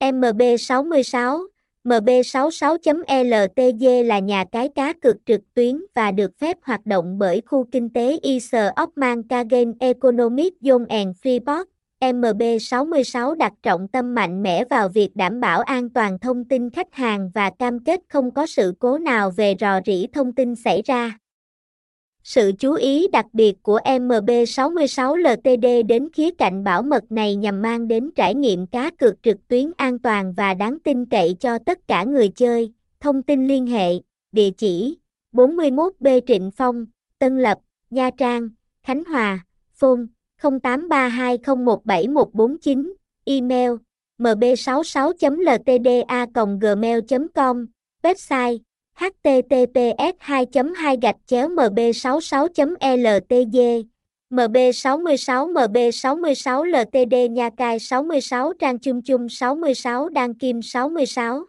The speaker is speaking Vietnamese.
MB66 MB66.LTG là nhà cái cá cược trực tuyến và được phép hoạt động bởi khu kinh tế Isle of Kagen Economic Zone and Freeport. MB66 đặt trọng tâm mạnh mẽ vào việc đảm bảo an toàn thông tin khách hàng và cam kết không có sự cố nào về rò rỉ thông tin xảy ra. Sự chú ý đặc biệt của MB66 LTD đến khía cạnh bảo mật này nhằm mang đến trải nghiệm cá cược trực tuyến an toàn và đáng tin cậy cho tất cả người chơi. Thông tin liên hệ, địa chỉ 41B Trịnh Phong, Tân Lập, Nha Trang, Khánh Hòa, phone 0832017149, email mb66.ltda.gmail.com, website https 2 2 gạch chéo mb 66 ltg mb 66 mb 66 ltd nha cai 66 trang chung chung 66 đăng kim 66